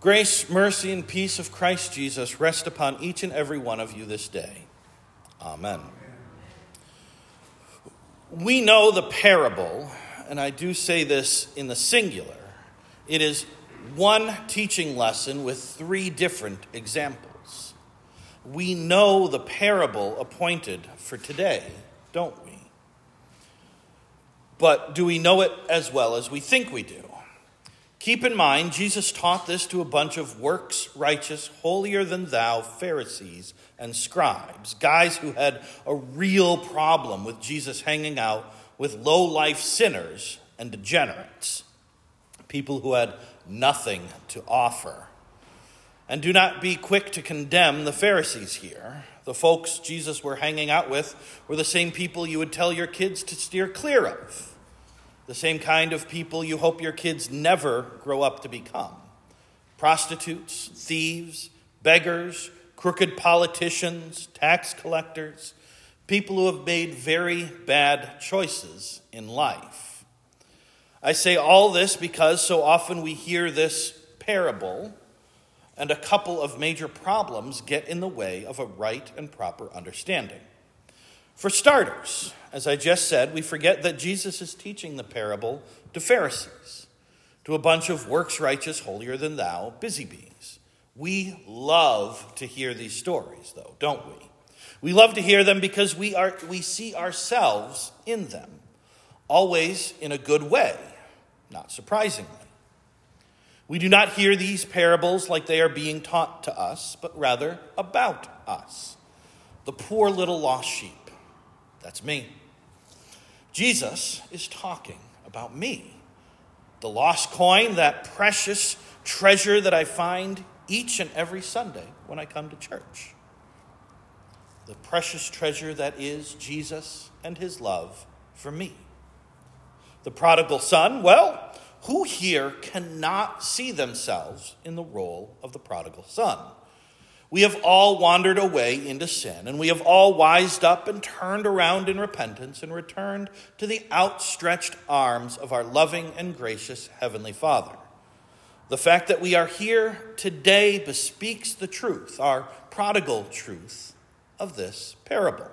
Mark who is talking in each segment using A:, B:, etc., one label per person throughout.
A: Grace, mercy, and peace of Christ Jesus rest upon each and every one of you this day. Amen. We know the parable, and I do say this in the singular. It is one teaching lesson with three different examples. We know the parable appointed for today, don't we? But do we know it as well as we think we do? Keep in mind, Jesus taught this to a bunch of works righteous, holier than thou Pharisees and scribes, guys who had a real problem with Jesus hanging out with low life sinners and degenerates, people who had nothing to offer. And do not be quick to condemn the Pharisees here. The folks Jesus were hanging out with were the same people you would tell your kids to steer clear of the same kind of people you hope your kids never grow up to become prostitutes, thieves, beggars, crooked politicians, tax collectors, people who have made very bad choices in life. I say all this because so often we hear this parable, and a couple of major problems get in the way of a right and proper understanding. For starters, as I just said, we forget that Jesus is teaching the parable to Pharisees, to a bunch of works righteous, holier than thou busy bees. We love to hear these stories, though, don't we? We love to hear them because we, are, we see ourselves in them, always in a good way, not surprisingly. We do not hear these parables like they are being taught to us, but rather about us, the poor little lost sheep that's me. Jesus is talking about me. The lost coin, that precious treasure that I find each and every Sunday when I come to church. The precious treasure that is Jesus and his love for me. The prodigal son, well, who here cannot see themselves in the role of the prodigal son? We have all wandered away into sin, and we have all wised up and turned around in repentance and returned to the outstretched arms of our loving and gracious Heavenly Father. The fact that we are here today bespeaks the truth, our prodigal truth, of this parable.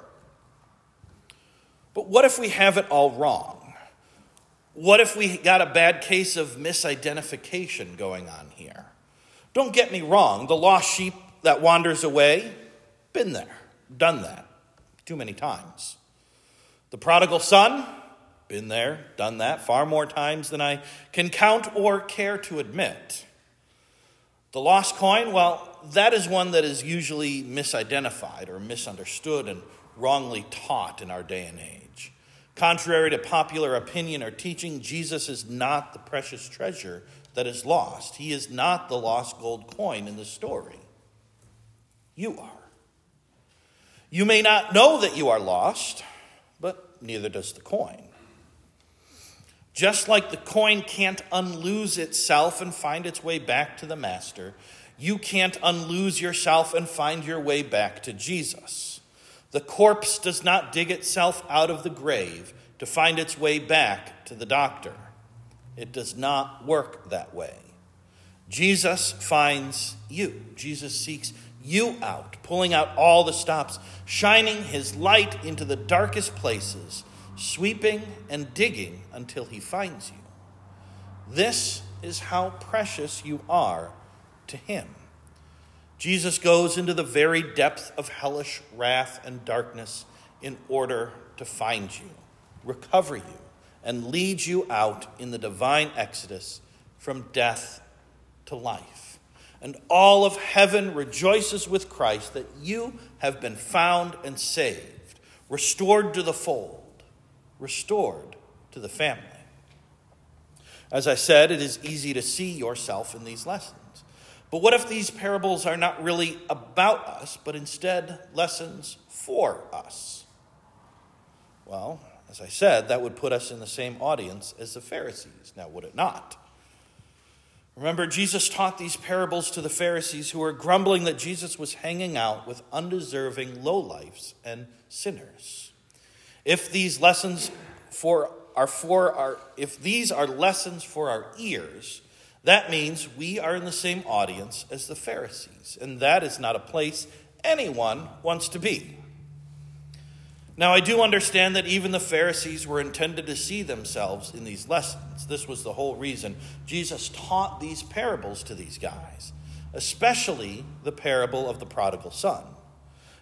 A: But what if we have it all wrong? What if we got a bad case of misidentification going on here? Don't get me wrong, the lost sheep that wanders away, been there, done that too many times. The prodigal son, been there, done that far more times than I can count or care to admit. The lost coin, well, that is one that is usually misidentified or misunderstood and wrongly taught in our day and age. Contrary to popular opinion or teaching, Jesus is not the precious treasure that is lost. He is not the lost gold coin in the story you are. You may not know that you are lost, but neither does the coin. Just like the coin can't unloose itself and find its way back to the master, you can't unloose yourself and find your way back to Jesus. The corpse does not dig itself out of the grave to find its way back to the doctor. It does not work that way. Jesus finds you. Jesus seeks you out, pulling out all the stops, shining his light into the darkest places, sweeping and digging until he finds you. This is how precious you are to him. Jesus goes into the very depth of hellish wrath and darkness in order to find you, recover you, and lead you out in the divine exodus from death to life and all of heaven rejoices with Christ that you have been found and saved, restored to the fold, restored to the family. As I said, it is easy to see yourself in these lessons. But what if these parables are not really about us, but instead lessons for us? Well, as I said, that would put us in the same audience as the Pharisees, now would it not? Remember, Jesus taught these parables to the Pharisees who were grumbling that Jesus was hanging out with undeserving lowlifes and sinners. If these lessons for are for our if these are lessons for our ears, That means we are in the same audience as the Pharisees, and that is not a place anyone wants to be. Now, I do understand that even the Pharisees were intended to see themselves in these lessons. This was the whole reason Jesus taught these parables to these guys, especially the parable of the prodigal son.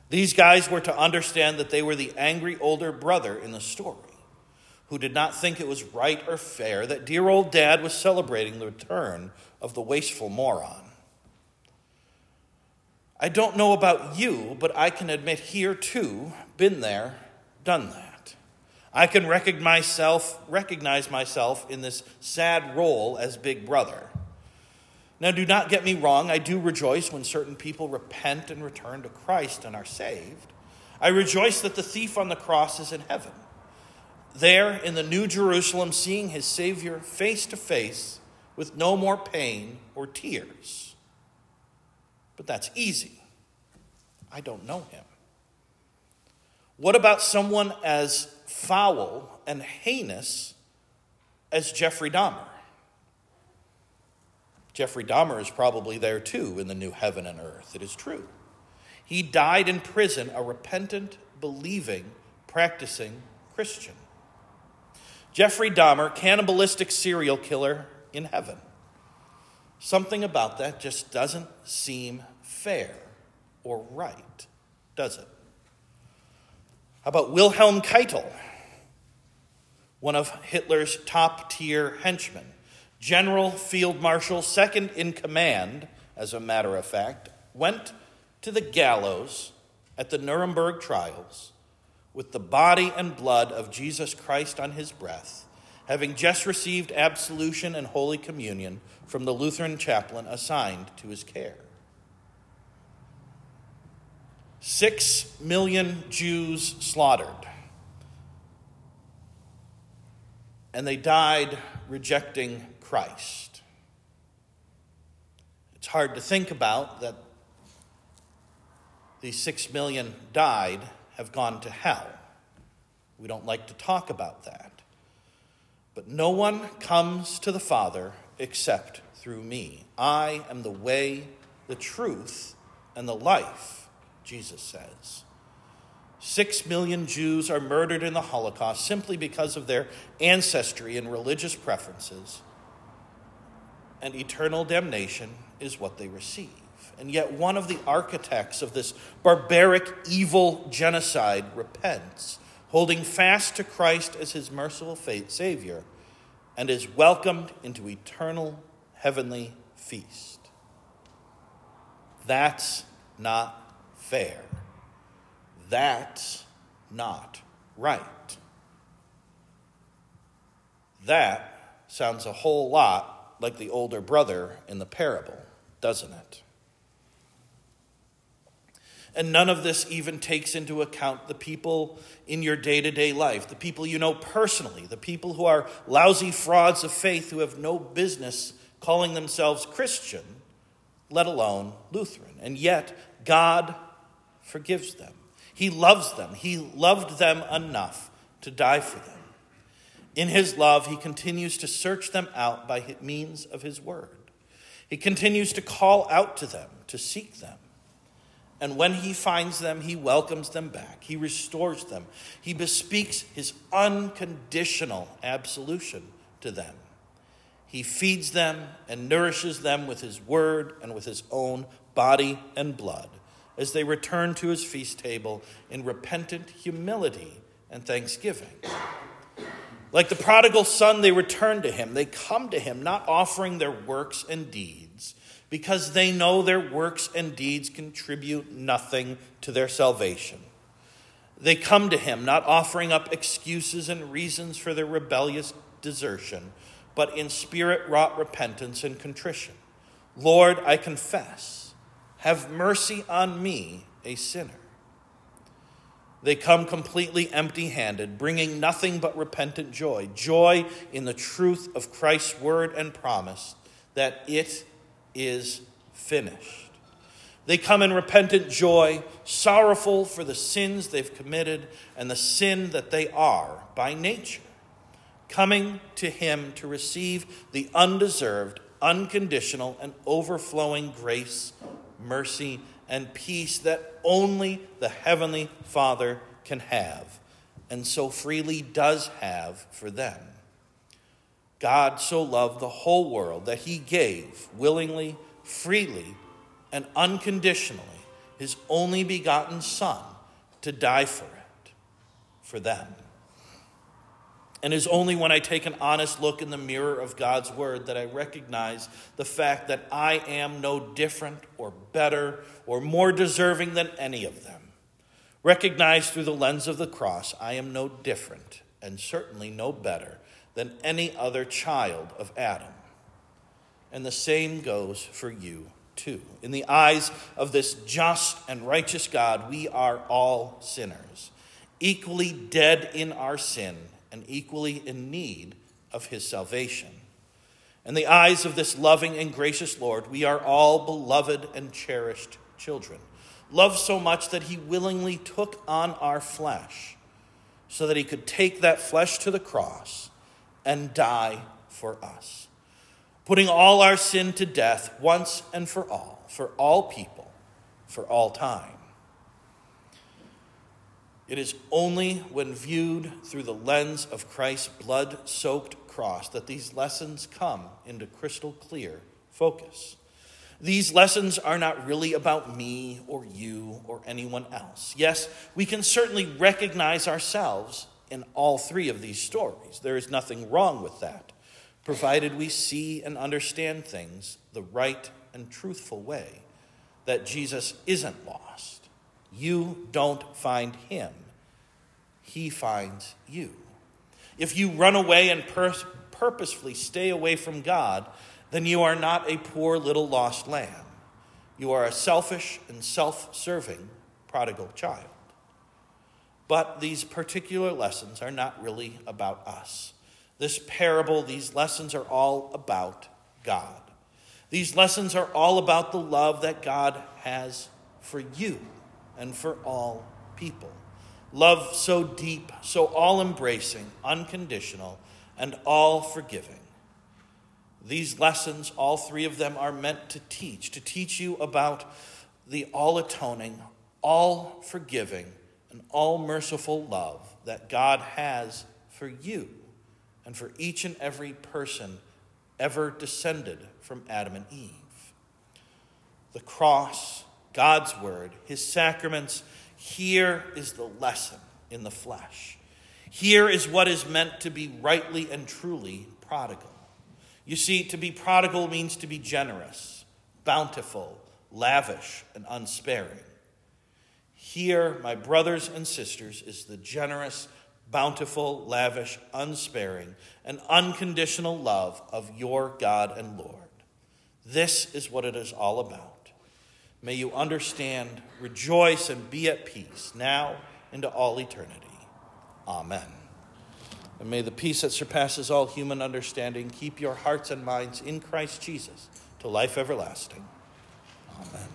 A: These guys were to understand that they were the angry older brother in the story who did not think it was right or fair that dear old dad was celebrating the return of the wasteful moron. I don't know about you, but I can admit here too, been there, done that. I can recognize myself, recognize myself in this sad role as big brother. Now, do not get me wrong, I do rejoice when certain people repent and return to Christ and are saved. I rejoice that the thief on the cross is in heaven, there in the New Jerusalem, seeing his Savior face to face with no more pain or tears. But that's easy. I don't know him. What about someone as foul and heinous as Jeffrey Dahmer? Jeffrey Dahmer is probably there too in the new heaven and earth. It is true. He died in prison, a repentant, believing, practicing Christian. Jeffrey Dahmer, cannibalistic serial killer in heaven. Something about that just doesn't seem fair or right, does it? About Wilhelm Keitel, one of Hitler's top tier henchmen? General Field Marshal, second in command, as a matter of fact, went to the gallows at the Nuremberg trials with the body and blood of Jesus Christ on his breath, having just received absolution and Holy Communion from the Lutheran chaplain assigned to his care. Six million Jews slaughtered. And they died rejecting Christ. It's hard to think about that these six million died, have gone to hell. We don't like to talk about that. But no one comes to the Father except through me. I am the way, the truth, and the life, Jesus says. Six million Jews are murdered in the Holocaust simply because of their ancestry and religious preferences and eternal damnation is what they receive. And yet, one of the architects of this barbaric, evil genocide repents, holding fast to Christ as his merciful Savior, and is welcomed into eternal heavenly feast. That's not fair. That's not right. That sounds a whole lot like the older brother in the parable, doesn't it? And none of this even takes into account the people in your day to day life, the people you know personally, the people who are lousy frauds of faith who have no business calling themselves Christian, let alone Lutheran. And yet, God forgives them. He loves them. He loved them enough to die for them. In his love, he continues to search them out by means of his word. He continues to call out to them, to seek them. And when he finds them, he welcomes them back. He restores them. He bespeaks his unconditional absolution to them. He feeds them and nourishes them with his word and with his own body and blood as they return to his feast table in repentant humility and thanksgiving. Like the prodigal son, they return to him. They come to him, not offering their works and deeds, because they know their works and deeds contribute nothing to their salvation. They come to him, not offering up excuses and reasons for their rebellious desertion, but in spirit wrought repentance and contrition. Lord, I confess, have mercy on me, a sinner. They come completely empty handed, bringing nothing but repentant joy joy in the truth of Christ's word and promise that it is finished. They come in repentant joy, sorrowful for the sins they've committed and the sin that they are by nature, coming to Him to receive the undeserved, unconditional and overflowing grace, mercy, and peace that only the Heavenly Father can have, and so freely does have for them. God so loved the whole world that he gave willingly, freely, and unconditionally his only begotten Son to die for it, for them. And it is only when I take an honest look in the mirror of God's Word that I recognize the fact that I am no different or better or more deserving than any of them. Recognized through the lens of the cross, I am no different and certainly no better than any other child of Adam. And the same goes for you too. In the eyes of this just and righteous God, we are all sinners, equally dead in our sin and equally in need of his salvation. In the eyes of this loving and gracious Lord, we are all beloved and cherished children, loved so much that he willingly took on our flesh so that he could take that flesh to the cross and die for us, putting all our sin to death once and for all, for all people, for all time. It is only when viewed through the lens of Christ's blood soaked cross that these lessons come into crystal clear focus. These lessons are not really about me or you or anyone else. Yes, we can certainly recognize ourselves in all three of these stories. There is nothing wrong with that, provided we see and understand things the right and truthful way, that Jesus isn't lost you don't find him, he finds you. If you run away and pur- purposefully stay away from God, then you are not a poor little lost lamb. You are a selfish and self serving prodigal child. But these particular lessons are not really about us. This parable, these lessons are all about God. These lessons are all about the love that God has for you and for all people. Love so deep, so all embracing, unconditional, and all forgiving. These lessons, all three of them, are meant to teach, to teach you about the all atoning, all forgiving, and all merciful love that God has for you and for each and every person ever descended from Adam and Eve. The cross God's word, his sacraments, here is the lesson in the flesh. Here is what is meant to be rightly and truly prodigal. You see, to be prodigal means to be generous, bountiful, lavish, and unsparing. Here, my brothers and sisters, is the generous, bountiful, lavish, unsparing, and unconditional love of your God and Lord. This is what it is all about. May you understand, rejoice, and be at peace now into all eternity. Amen. And may the peace that surpasses all human understanding keep your hearts and minds in Christ Jesus to life everlasting. Amen.